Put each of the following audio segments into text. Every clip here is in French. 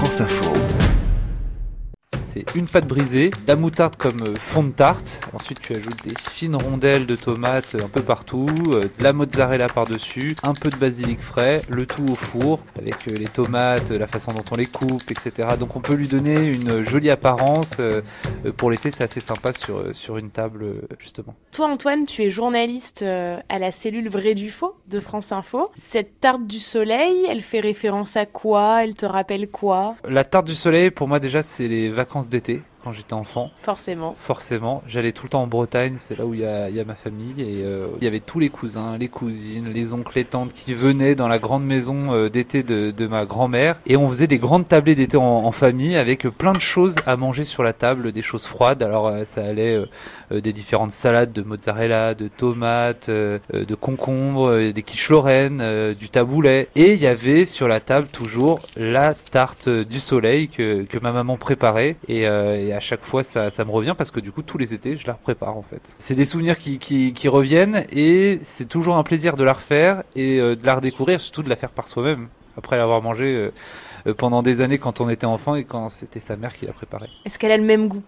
France Info c'est une pâte brisée, la moutarde comme euh, fond de tarte. Ensuite, tu ajoutes des fines rondelles de tomates un peu partout, euh, de la mozzarella par-dessus, un peu de basilic frais, le tout au four avec euh, les tomates, la façon dont on les coupe, etc. Donc on peut lui donner une jolie apparence. Pour l'été, c'est assez sympa sur, sur une table, justement. Toi, Antoine, tu es journaliste à la cellule Vrai du Faux de France Info. Cette tarte du soleil, elle fait référence à quoi? Elle te rappelle quoi? La tarte du soleil, pour moi, déjà, c'est les vacances d'été quand j'étais enfant. Forcément. Forcément. J'allais tout le temps en Bretagne, c'est là où il y a, ma famille. Et euh, il y avait tous les cousins, les cousines, les oncles, les tantes qui venaient dans la grande maison euh, d'été de, ma grand-mère. Et on faisait des grandes tablées d'été en, famille avec plein de choses à manger sur la table, des choses froides. Alors euh, ça allait des différentes salades de mozzarella, de tomates, de concombres, des quiches lorraines, du taboulet. Et il y avait sur la table toujours la tarte du soleil que, que ma maman préparait. Et, et et à chaque fois ça, ça, me revient parce que du coup tous les étés je la prépare en fait. C'est des souvenirs qui, qui, qui, reviennent et c'est toujours un plaisir de la refaire et euh, de la redécouvrir, surtout de la faire par soi-même après l'avoir mangé euh, euh, pendant des années quand on était enfant et quand c'était sa mère qui la préparait. Est-ce qu'elle a le même goût?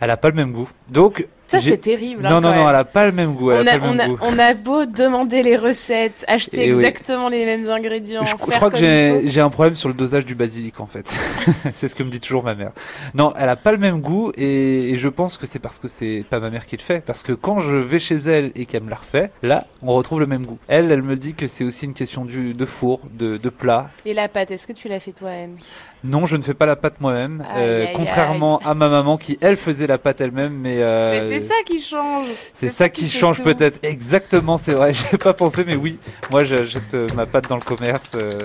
Elle a pas le même goût. Donc ça, c'est terrible. Hein, non, non, non, elle n'a pas le même goût. On a, beau demander les recettes, acheter exactement les mêmes ingrédients. Je, crois que j'ai un problème sur le dosage du basilic en fait. c'est ce que me dit toujours ma mère. Non, elle n'a pas le même goût et, je pense que c'est parce que c'est pas ma mère qui le fait. Parce que quand je vais chez elle et qu'elle me la refait, là, on retrouve le même goût. Elle, elle me dit que c'est aussi une question du, de four, de, de plat. Et la pâte, est-ce que tu l'as fait toi-même? Non, je ne fais pas la pâte moi-même. Euh, contrairement à ma maman qui, elle, faisait la pâte elle-même. Mais, euh, mais c'est ça qui change. C'est ça, qui, change peut-être. Exactement, c'est vrai. J'ai pas pensé, mais oui. Moi, j'achète euh, ma pâte dans le commerce. Euh,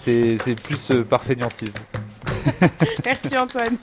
c'est plus euh, par fainéantise. Merci Antoine.